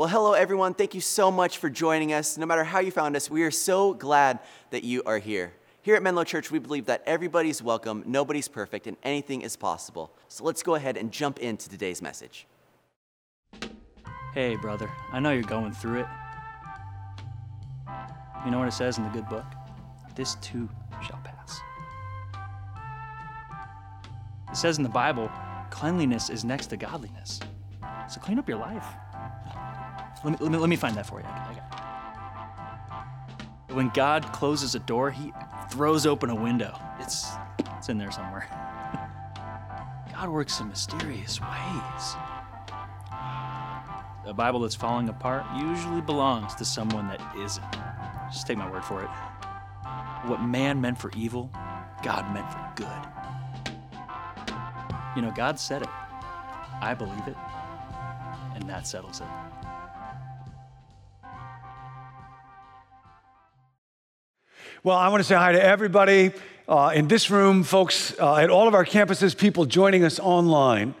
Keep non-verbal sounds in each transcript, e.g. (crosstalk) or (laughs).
Well, hello, everyone. Thank you so much for joining us. No matter how you found us, we are so glad that you are here. Here at Menlo Church, we believe that everybody's welcome, nobody's perfect, and anything is possible. So let's go ahead and jump into today's message. Hey, brother, I know you're going through it. You know what it says in the good book? This too shall pass. It says in the Bible, cleanliness is next to godliness. So clean up your life. Let me, let me, let me find that for you. Got it. When God closes a door, he throws open a window. It's, it's in there somewhere. (laughs) God works in mysterious ways. A Bible that's falling apart usually belongs to someone that isn't. Just take my word for it. What man meant for evil, God meant for good. You know, God said it. I believe it. And that settles it. Well, I want to say hi to everybody uh, in this room, folks uh, at all of our campuses, people joining us online.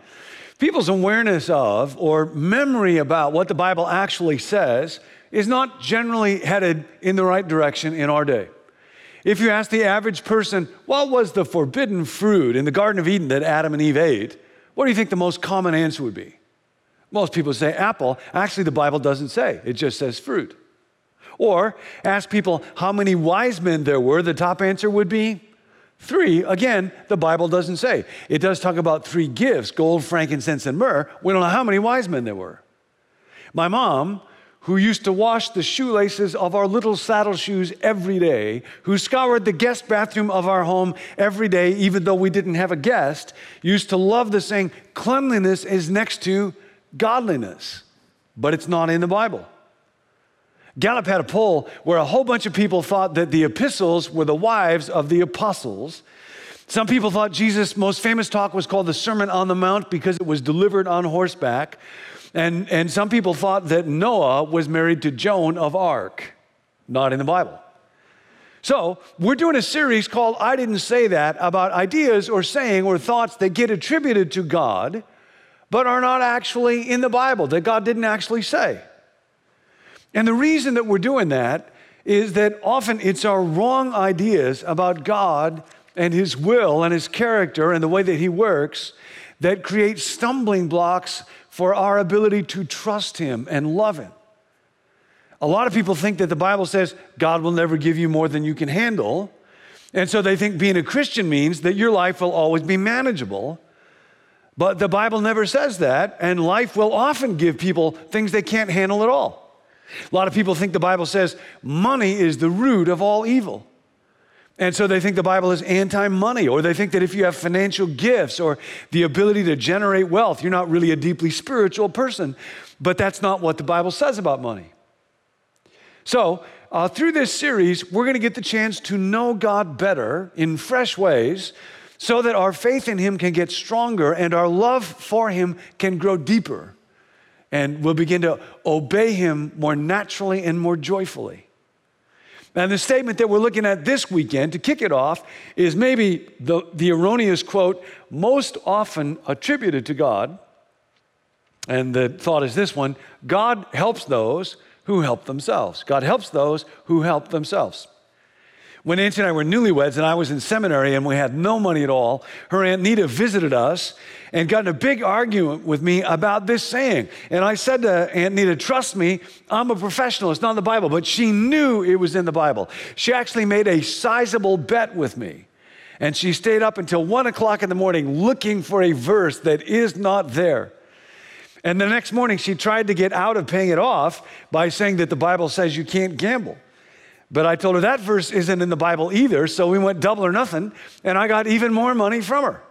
People's awareness of or memory about what the Bible actually says is not generally headed in the right direction in our day. If you ask the average person, what was the forbidden fruit in the Garden of Eden that Adam and Eve ate? What do you think the most common answer would be? Most people say apple. Actually, the Bible doesn't say, it just says fruit. Or ask people how many wise men there were, the top answer would be three. Again, the Bible doesn't say. It does talk about three gifts gold, frankincense, and myrrh. We don't know how many wise men there were. My mom, who used to wash the shoelaces of our little saddle shoes every day, who scoured the guest bathroom of our home every day, even though we didn't have a guest, used to love the saying, cleanliness is next to godliness. But it's not in the Bible. Gallup had a poll where a whole bunch of people thought that the epistles were the wives of the apostles. Some people thought Jesus' most famous talk was called the Sermon on the Mount because it was delivered on horseback. And, and some people thought that Noah was married to Joan of Arc, not in the Bible. So, we're doing a series called I Didn't Say That about ideas or saying or thoughts that get attributed to God, but are not actually in the Bible, that God didn't actually say. And the reason that we're doing that is that often it's our wrong ideas about God and His will and His character and the way that He works that create stumbling blocks for our ability to trust Him and love Him. A lot of people think that the Bible says God will never give you more than you can handle. And so they think being a Christian means that your life will always be manageable. But the Bible never says that, and life will often give people things they can't handle at all. A lot of people think the Bible says money is the root of all evil. And so they think the Bible is anti money, or they think that if you have financial gifts or the ability to generate wealth, you're not really a deeply spiritual person. But that's not what the Bible says about money. So, uh, through this series, we're going to get the chance to know God better in fresh ways so that our faith in Him can get stronger and our love for Him can grow deeper and we'll begin to obey him more naturally and more joyfully. And the statement that we're looking at this weekend to kick it off is maybe the, the erroneous quote most often attributed to God. And the thought is this one God helps those who help themselves. God helps those who help themselves. When Nancy and I were newlyweds and I was in seminary and we had no money at all, her Aunt Nita visited us and got in a big argument with me about this saying. And I said to Aunt Nita, Trust me, I'm a professional. It's not in the Bible. But she knew it was in the Bible. She actually made a sizable bet with me. And she stayed up until one o'clock in the morning looking for a verse that is not there. And the next morning, she tried to get out of paying it off by saying that the Bible says you can't gamble. But I told her that verse isn't in the Bible either, so we went double or nothing, and I got even more money from her.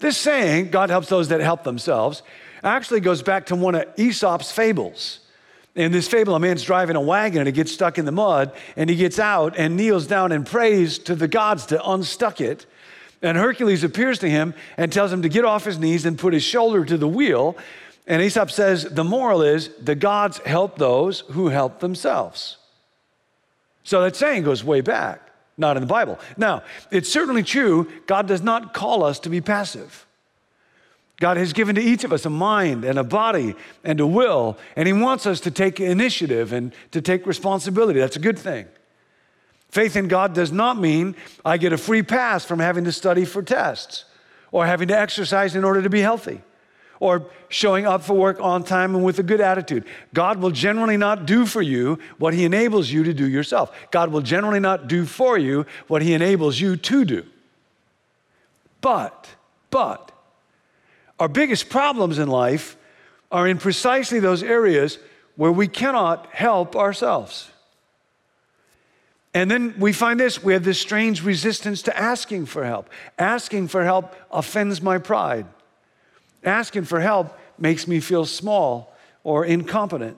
This saying, God helps those that help themselves, actually goes back to one of Aesop's fables. In this fable, a man's driving a wagon and he gets stuck in the mud, and he gets out and kneels down and prays to the gods to unstuck it. And Hercules appears to him and tells him to get off his knees and put his shoulder to the wheel. And Aesop says the moral is the gods help those who help themselves. So that saying goes way back, not in the Bible. Now, it's certainly true, God does not call us to be passive. God has given to each of us a mind and a body and a will, and He wants us to take initiative and to take responsibility. That's a good thing. Faith in God does not mean I get a free pass from having to study for tests or having to exercise in order to be healthy or showing up for work on time and with a good attitude. God will generally not do for you what He enables you to do yourself. God will generally not do for you what He enables you to do. But, but, our biggest problems in life are in precisely those areas where we cannot help ourselves. And then we find this we have this strange resistance to asking for help. Asking for help offends my pride. Asking for help makes me feel small or incompetent.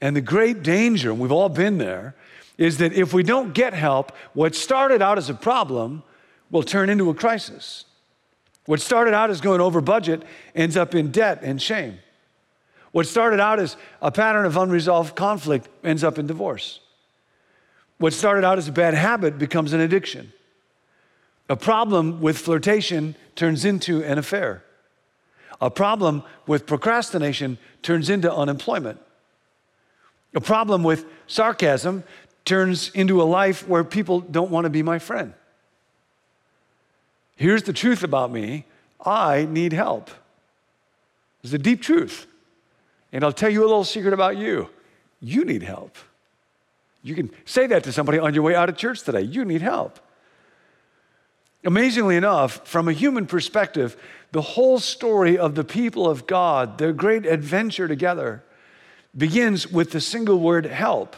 And the great danger, and we've all been there, is that if we don't get help, what started out as a problem will turn into a crisis. What started out as going over budget ends up in debt and shame. What started out as a pattern of unresolved conflict ends up in divorce. What started out as a bad habit becomes an addiction. A problem with flirtation turns into an affair. A problem with procrastination turns into unemployment. A problem with sarcasm turns into a life where people don't want to be my friend. Here's the truth about me I need help. It's a deep truth. And I'll tell you a little secret about you you need help. You can say that to somebody on your way out of church today. You need help. Amazingly enough, from a human perspective, the whole story of the people of God, their great adventure together, begins with the single word help.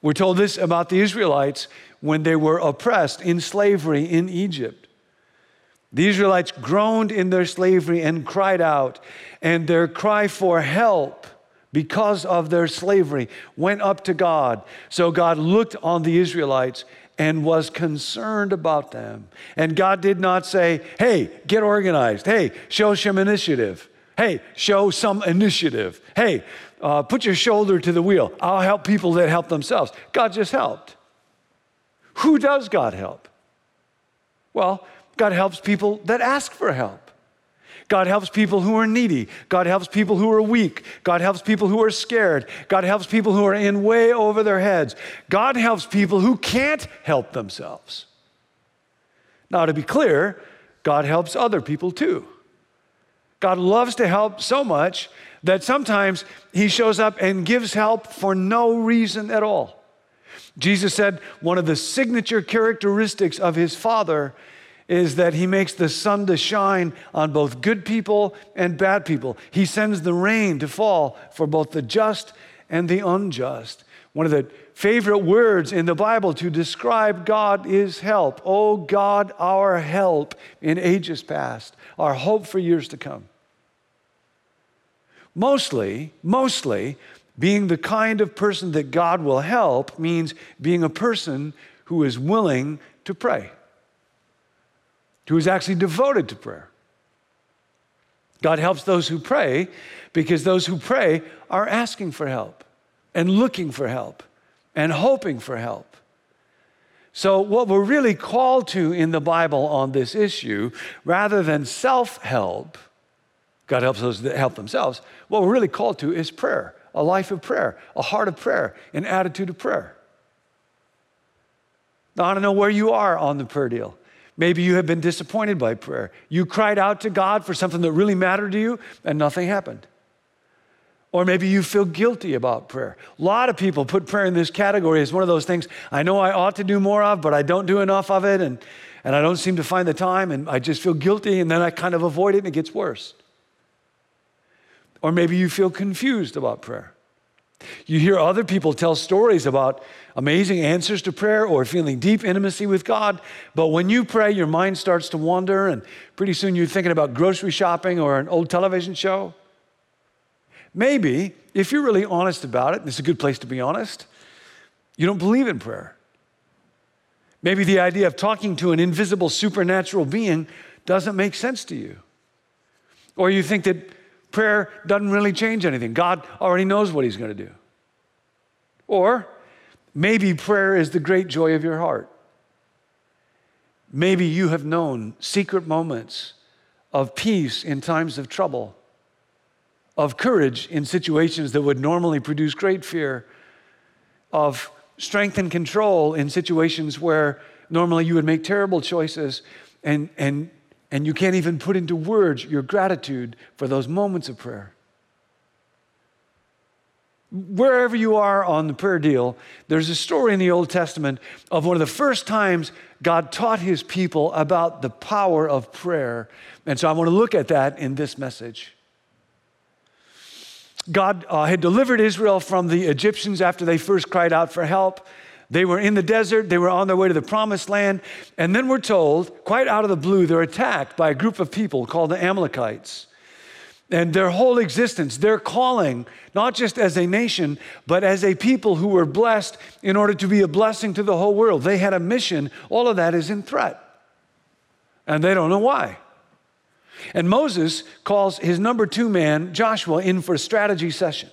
We're told this about the Israelites when they were oppressed in slavery in Egypt. The Israelites groaned in their slavery and cried out, and their cry for help because of their slavery went up to God. So God looked on the Israelites and was concerned about them. And God did not say, hey, get organized. Hey, show some initiative. Hey, show some initiative. Hey, uh, put your shoulder to the wheel. I'll help people that help themselves. God just helped. Who does God help? Well, God helps people that ask for help. God helps people who are needy. God helps people who are weak. God helps people who are scared. God helps people who are in way over their heads. God helps people who can't help themselves. Now, to be clear, God helps other people too. God loves to help so much that sometimes He shows up and gives help for no reason at all. Jesus said one of the signature characteristics of His Father is that he makes the sun to shine on both good people and bad people. He sends the rain to fall for both the just and the unjust. One of the favorite words in the Bible to describe God is help. Oh God, our help in ages past, our hope for years to come. Mostly, mostly, being the kind of person that God will help means being a person who is willing to pray who is actually devoted to prayer. God helps those who pray because those who pray are asking for help and looking for help and hoping for help. So, what we're really called to in the Bible on this issue, rather than self help, God helps those that help themselves, what we're really called to is prayer, a life of prayer, a heart of prayer, an attitude of prayer. Now, I don't know where you are on the prayer deal. Maybe you have been disappointed by prayer. You cried out to God for something that really mattered to you and nothing happened. Or maybe you feel guilty about prayer. A lot of people put prayer in this category as one of those things I know I ought to do more of, but I don't do enough of it, and, and I don't seem to find the time, and I just feel guilty, and then I kind of avoid it, and it gets worse. Or maybe you feel confused about prayer. You hear other people tell stories about amazing answers to prayer or feeling deep intimacy with God, but when you pray, your mind starts to wander, and pretty soon you're thinking about grocery shopping or an old television show. Maybe, if you're really honest about it, and it's a good place to be honest, you don't believe in prayer. Maybe the idea of talking to an invisible supernatural being doesn't make sense to you. Or you think that prayer doesn't really change anything. God already knows what He's going to do. Or maybe prayer is the great joy of your heart. Maybe you have known secret moments of peace in times of trouble, of courage in situations that would normally produce great fear, of strength and control in situations where normally you would make terrible choices and, and, and you can't even put into words your gratitude for those moments of prayer. Wherever you are on the prayer deal, there's a story in the Old Testament of one of the first times God taught his people about the power of prayer. And so I want to look at that in this message. God uh, had delivered Israel from the Egyptians after they first cried out for help. They were in the desert, they were on their way to the promised land, and then we're told, quite out of the blue, they're attacked by a group of people called the Amalekites. And their whole existence, their calling, not just as a nation, but as a people who were blessed in order to be a blessing to the whole world. They had a mission. All of that is in threat. And they don't know why. And Moses calls his number two man, Joshua, in for a strategy session.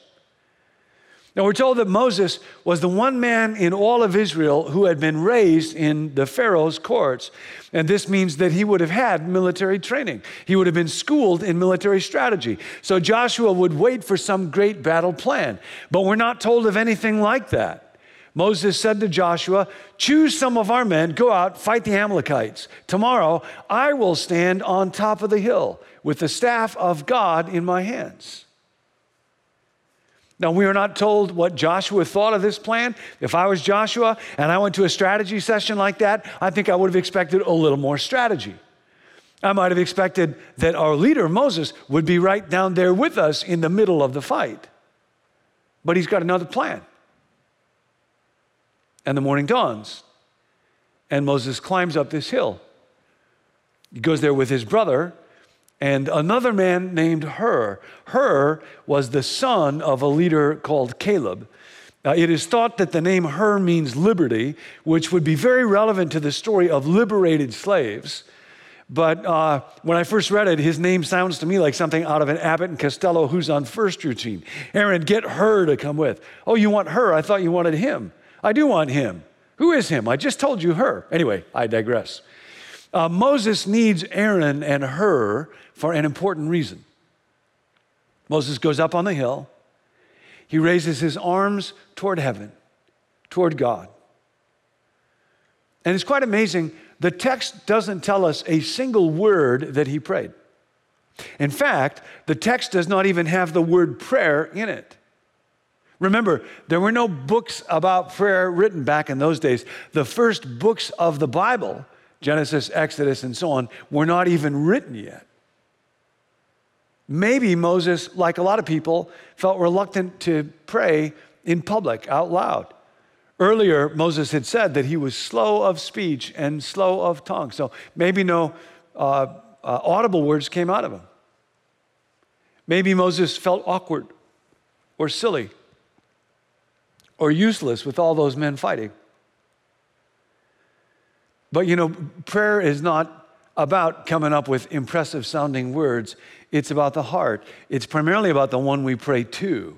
Now, we're told that Moses was the one man in all of Israel who had been raised in the Pharaoh's courts. And this means that he would have had military training. He would have been schooled in military strategy. So Joshua would wait for some great battle plan. But we're not told of anything like that. Moses said to Joshua, Choose some of our men, go out, fight the Amalekites. Tomorrow I will stand on top of the hill with the staff of God in my hands. Now, we are not told what Joshua thought of this plan. If I was Joshua and I went to a strategy session like that, I think I would have expected a little more strategy. I might have expected that our leader, Moses, would be right down there with us in the middle of the fight. But he's got another plan. And the morning dawns, and Moses climbs up this hill. He goes there with his brother, and another man named Hur. Hur was the son of a leader called Caleb. Uh, it is thought that the name Hur means liberty, which would be very relevant to the story of liberated slaves. But uh, when I first read it, his name sounds to me like something out of an Abbott and Costello who's on first routine. Aaron, get Hur to come with. Oh, you want her? I thought you wanted him. I do want him. Who is him? I just told you Hur. Anyway, I digress. Uh, Moses needs Aaron and Hur for an important reason. Moses goes up on the hill, he raises his arms toward heaven, toward God. And it's quite amazing. The text doesn't tell us a single word that he prayed. In fact, the text does not even have the word prayer in it. Remember, there were no books about prayer written back in those days. The first books of the Bible, Genesis, Exodus, and so on, were not even written yet. Maybe Moses, like a lot of people, felt reluctant to pray in public out loud. Earlier, Moses had said that he was slow of speech and slow of tongue. So maybe no uh, uh, audible words came out of him. Maybe Moses felt awkward or silly or useless with all those men fighting. But you know, prayer is not about coming up with impressive sounding words, it's about the heart. It's primarily about the one we pray to.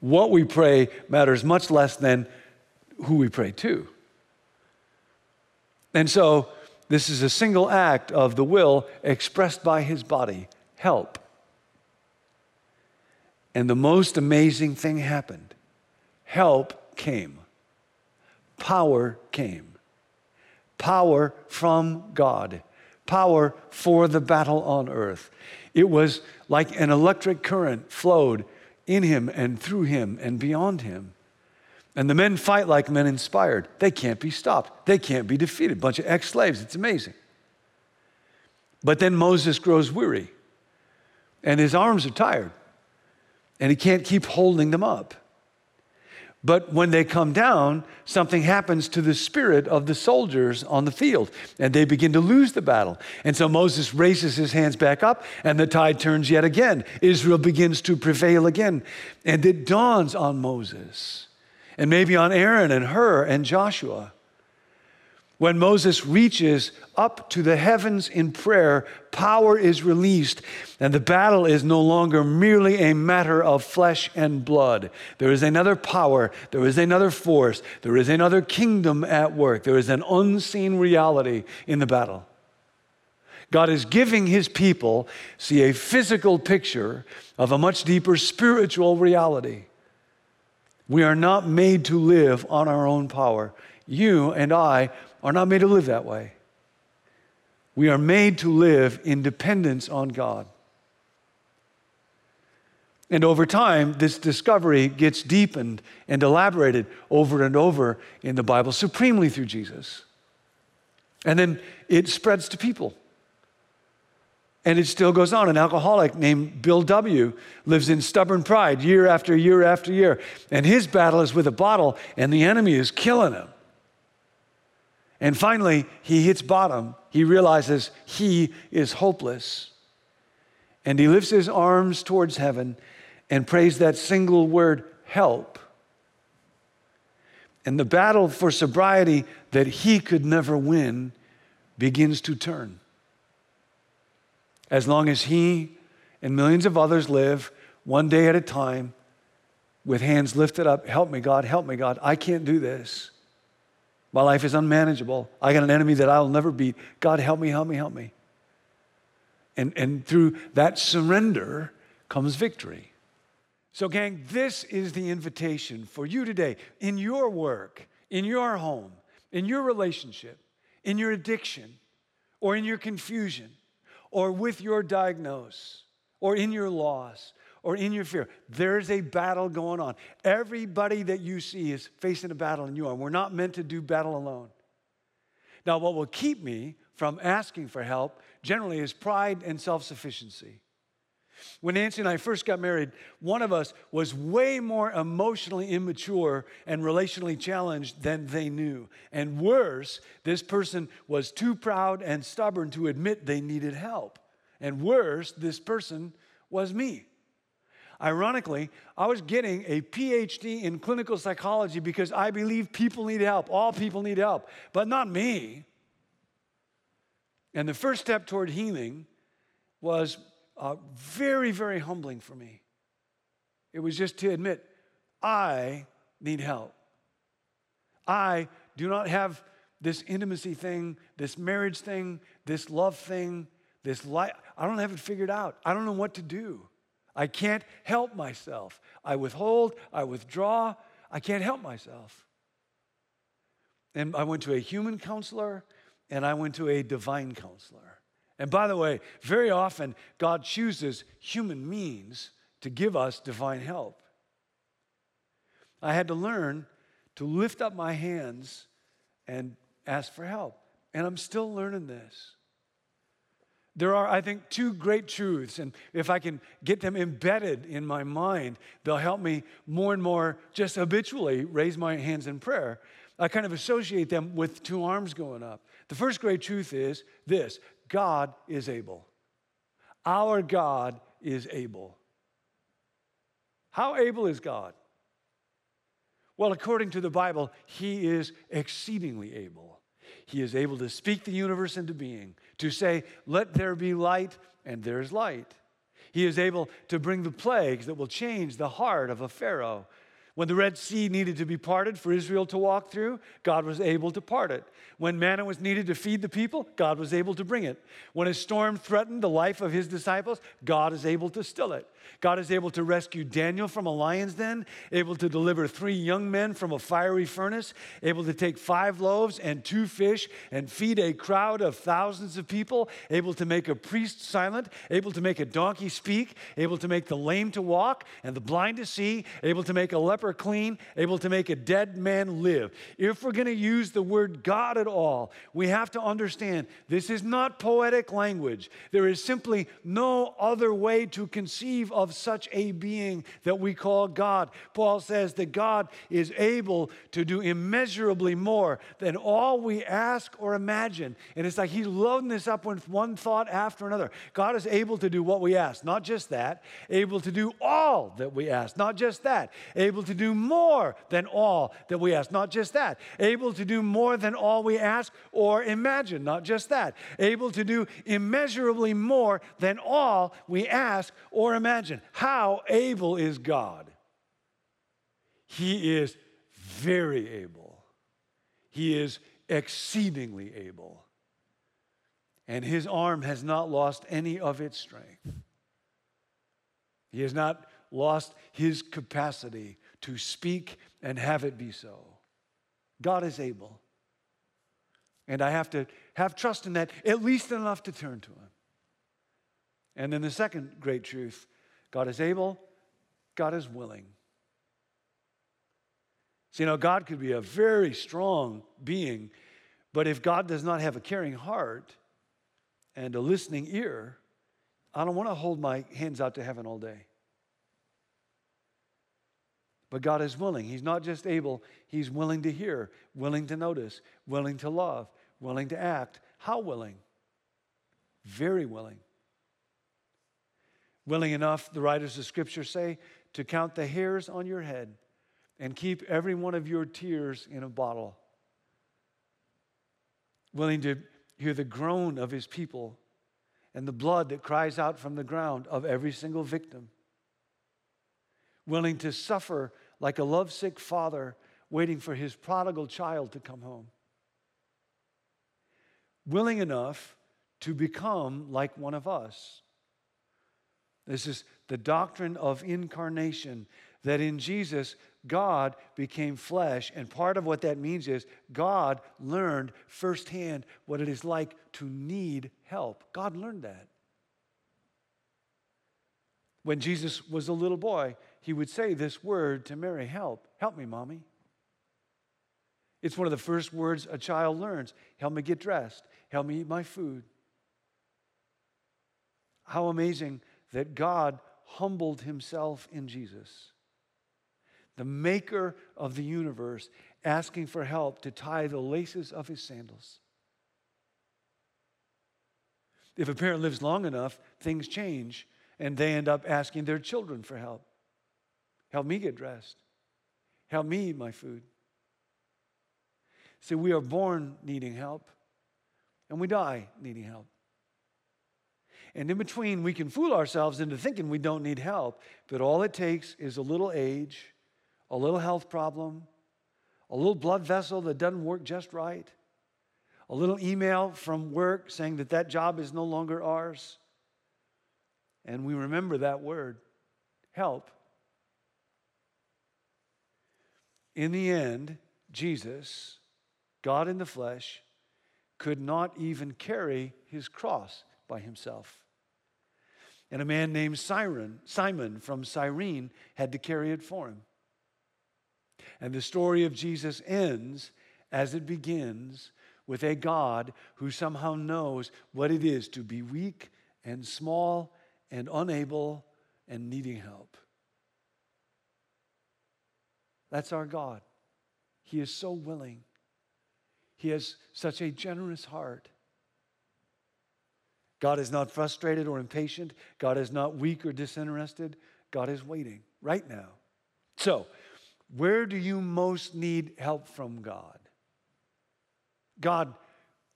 What we pray matters much less than who we pray to. And so, this is a single act of the will expressed by his body help. And the most amazing thing happened help came, power came power from God, power for the battle on earth. It was like an electric current flowed in him and through him and beyond him. And the men fight like men inspired. They can't be stopped, they can't be defeated. Bunch of ex slaves. It's amazing. But then Moses grows weary, and his arms are tired, and he can't keep holding them up. But when they come down, something happens to the spirit of the soldiers on the field, and they begin to lose the battle. And so Moses raises his hands back up, and the tide turns yet again. Israel begins to prevail again. And it dawns on Moses, and maybe on Aaron and Hur and Joshua when Moses reaches up to the heavens in prayer, power is released, and the battle is no longer merely a matter of flesh and blood. There is another power, there is another force, there is another kingdom at work, there is an unseen reality in the battle. God is giving his people, see, a physical picture of a much deeper spiritual reality. We are not made to live on our own power. You and I are not made to live that way. We are made to live in dependence on God. And over time, this discovery gets deepened and elaborated over and over in the Bible, supremely through Jesus. And then it spreads to people. And it still goes on. An alcoholic named Bill W. lives in stubborn pride year after year after year. And his battle is with a bottle, and the enemy is killing him. And finally, he hits bottom. He realizes he is hopeless. And he lifts his arms towards heaven and prays that single word, help. And the battle for sobriety that he could never win begins to turn. As long as he and millions of others live one day at a time with hands lifted up, help me, God, help me, God. I can't do this. My life is unmanageable. I got an enemy that I'll never beat. God, help me, help me, help me. And, and through that surrender comes victory. So, gang, this is the invitation for you today in your work, in your home, in your relationship, in your addiction, or in your confusion, or with your diagnosis, or in your loss, or in your fear. There's a battle going on. Everybody that you see is facing a battle, and you are. We're not meant to do battle alone. Now, what will keep me from asking for help generally is pride and self sufficiency. When Nancy and I first got married, one of us was way more emotionally immature and relationally challenged than they knew. And worse, this person was too proud and stubborn to admit they needed help. And worse, this person was me. Ironically, I was getting a PhD in clinical psychology because I believe people need help. All people need help, but not me. And the first step toward healing was uh, very, very humbling for me. It was just to admit, I need help. I do not have this intimacy thing, this marriage thing, this love thing, this life. I don't have it figured out. I don't know what to do. I can't help myself. I withhold, I withdraw, I can't help myself. And I went to a human counselor and I went to a divine counselor. And by the way, very often God chooses human means to give us divine help. I had to learn to lift up my hands and ask for help. And I'm still learning this. There are, I think, two great truths, and if I can get them embedded in my mind, they'll help me more and more just habitually raise my hands in prayer. I kind of associate them with two arms going up. The first great truth is this God is able. Our God is able. How able is God? Well, according to the Bible, He is exceedingly able. He is able to speak the universe into being, to say, Let there be light, and there's light. He is able to bring the plagues that will change the heart of a Pharaoh. When the Red Sea needed to be parted for Israel to walk through, God was able to part it. When manna was needed to feed the people, God was able to bring it. When a storm threatened the life of his disciples, God is able to still it. God is able to rescue Daniel from a lion's den, able to deliver three young men from a fiery furnace, able to take five loaves and two fish and feed a crowd of thousands of people, able to make a priest silent, able to make a donkey speak, able to make the lame to walk and the blind to see, able to make a leper clean, able to make a dead man live. If we're going to use the word God at all, we have to understand this is not poetic language. There is simply no other way to conceive of such a being that we call God. Paul says that God is able to do immeasurably more than all we ask or imagine. And it's like he's loading this up with one thought after another. God is able to do what we ask, not just that, able to do all that we ask, not just that, able to do more than all that we ask, not just that, able to do more than all we ask or imagine, not just that, able to do immeasurably more than all we ask or imagine. How able is God? He is very able. He is exceedingly able. and his arm has not lost any of its strength. He has not lost his capacity to speak and have it be so. God is able. And I have to have trust in that, at least enough to turn to him. And then the second great truth God is able, God is willing. So, you know, God could be a very strong being, but if God does not have a caring heart and a listening ear, I don't want to hold my hands out to heaven all day. But God is willing. He's not just able, He's willing to hear, willing to notice, willing to love, willing to act. How willing? Very willing. Willing enough, the writers of Scripture say, to count the hairs on your head and keep every one of your tears in a bottle. Willing to hear the groan of his people and the blood that cries out from the ground of every single victim. Willing to suffer like a lovesick father waiting for his prodigal child to come home. Willing enough to become like one of us. This is the doctrine of incarnation that in Jesus, God became flesh. And part of what that means is God learned firsthand what it is like to need help. God learned that. When Jesus was a little boy, he would say this word to Mary Help. Help me, mommy. It's one of the first words a child learns. Help me get dressed. Help me eat my food. How amazing that God humbled himself in Jesus the maker of the universe, asking for help to tie the laces of his sandals. If a parent lives long enough, things change and they end up asking their children for help. Help me get dressed. Help me eat my food. See, we are born needing help and we die needing help. And in between, we can fool ourselves into thinking we don't need help, but all it takes is a little age a little health problem, a little blood vessel that doesn't work just right, a little email from work saying that that job is no longer ours. And we remember that word help. In the end, Jesus, God in the flesh, could not even carry his cross by himself. And a man named Siren, Simon from Cyrene had to carry it for him. And the story of Jesus ends as it begins with a God who somehow knows what it is to be weak and small and unable and needing help. That's our God. He is so willing. He has such a generous heart. God is not frustrated or impatient. God is not weak or disinterested. God is waiting right now. So, where do you most need help from God? God,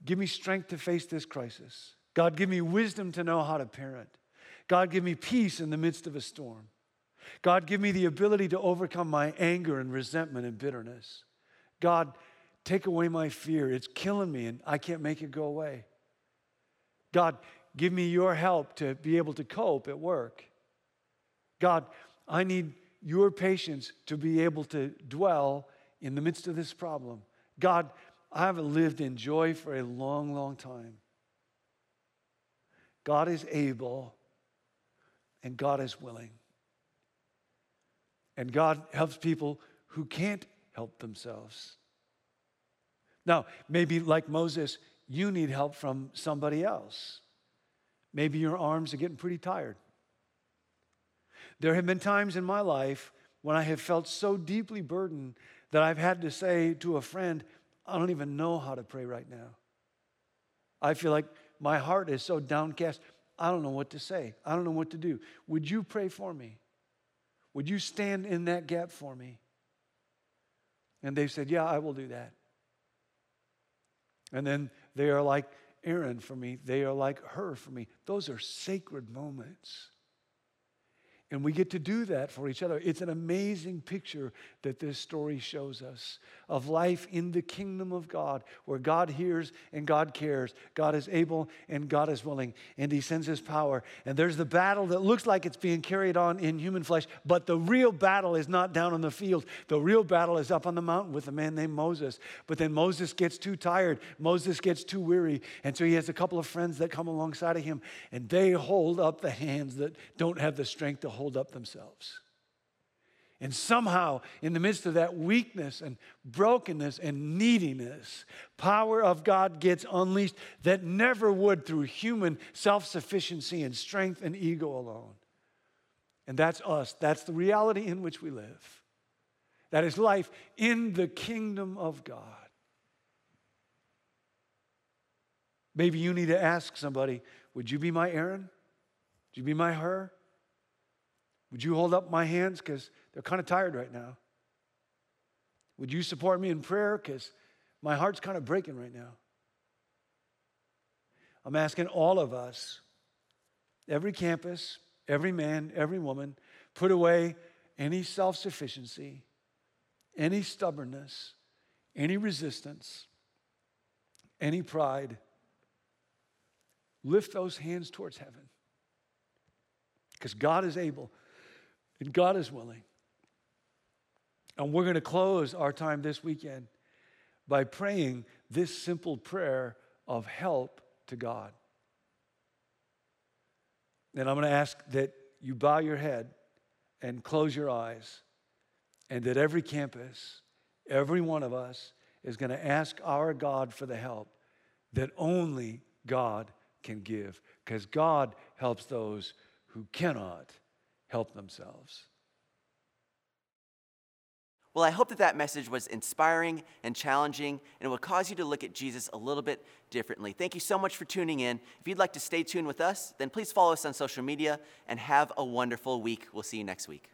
give me strength to face this crisis. God, give me wisdom to know how to parent. God, give me peace in the midst of a storm. God, give me the ability to overcome my anger and resentment and bitterness. God, take away my fear. It's killing me and I can't make it go away. God, give me your help to be able to cope at work. God, I need your patience to be able to dwell in the midst of this problem. God, I haven't lived in joy for a long, long time. God is able and God is willing. And God helps people who can't help themselves. Now, maybe like Moses, you need help from somebody else. Maybe your arms are getting pretty tired. There have been times in my life when I have felt so deeply burdened that I've had to say to a friend, I don't even know how to pray right now. I feel like my heart is so downcast, I don't know what to say. I don't know what to do. Would you pray for me? Would you stand in that gap for me? And they said, Yeah, I will do that. And then they are like Aaron for me, they are like Hur for me. Those are sacred moments. And we get to do that for each other. It's an amazing picture that this story shows us of life in the kingdom of God, where God hears and God cares. God is able and God is willing, and He sends His power. And there's the battle that looks like it's being carried on in human flesh, but the real battle is not down on the field. The real battle is up on the mountain with a man named Moses. But then Moses gets too tired, Moses gets too weary, and so he has a couple of friends that come alongside of him, and they hold up the hands that don't have the strength to hold up themselves. And somehow, in the midst of that weakness and brokenness and neediness, power of God gets unleashed that never would through human self sufficiency and strength and ego alone. And that's us. That's the reality in which we live. That is life in the kingdom of God. Maybe you need to ask somebody, would you be my Aaron? Would you be my Hur? Would you hold up my hands? Because they're kind of tired right now. Would you support me in prayer? Because my heart's kind of breaking right now. I'm asking all of us, every campus, every man, every woman, put away any self sufficiency, any stubbornness, any resistance, any pride. Lift those hands towards heaven. Because God is able and God is willing. And we're going to close our time this weekend by praying this simple prayer of help to God. And I'm going to ask that you bow your head and close your eyes, and that every campus, every one of us, is going to ask our God for the help that only God can give, because God helps those who cannot help themselves. Well, I hope that that message was inspiring and challenging, and it will cause you to look at Jesus a little bit differently. Thank you so much for tuning in. If you'd like to stay tuned with us, then please follow us on social media and have a wonderful week. We'll see you next week.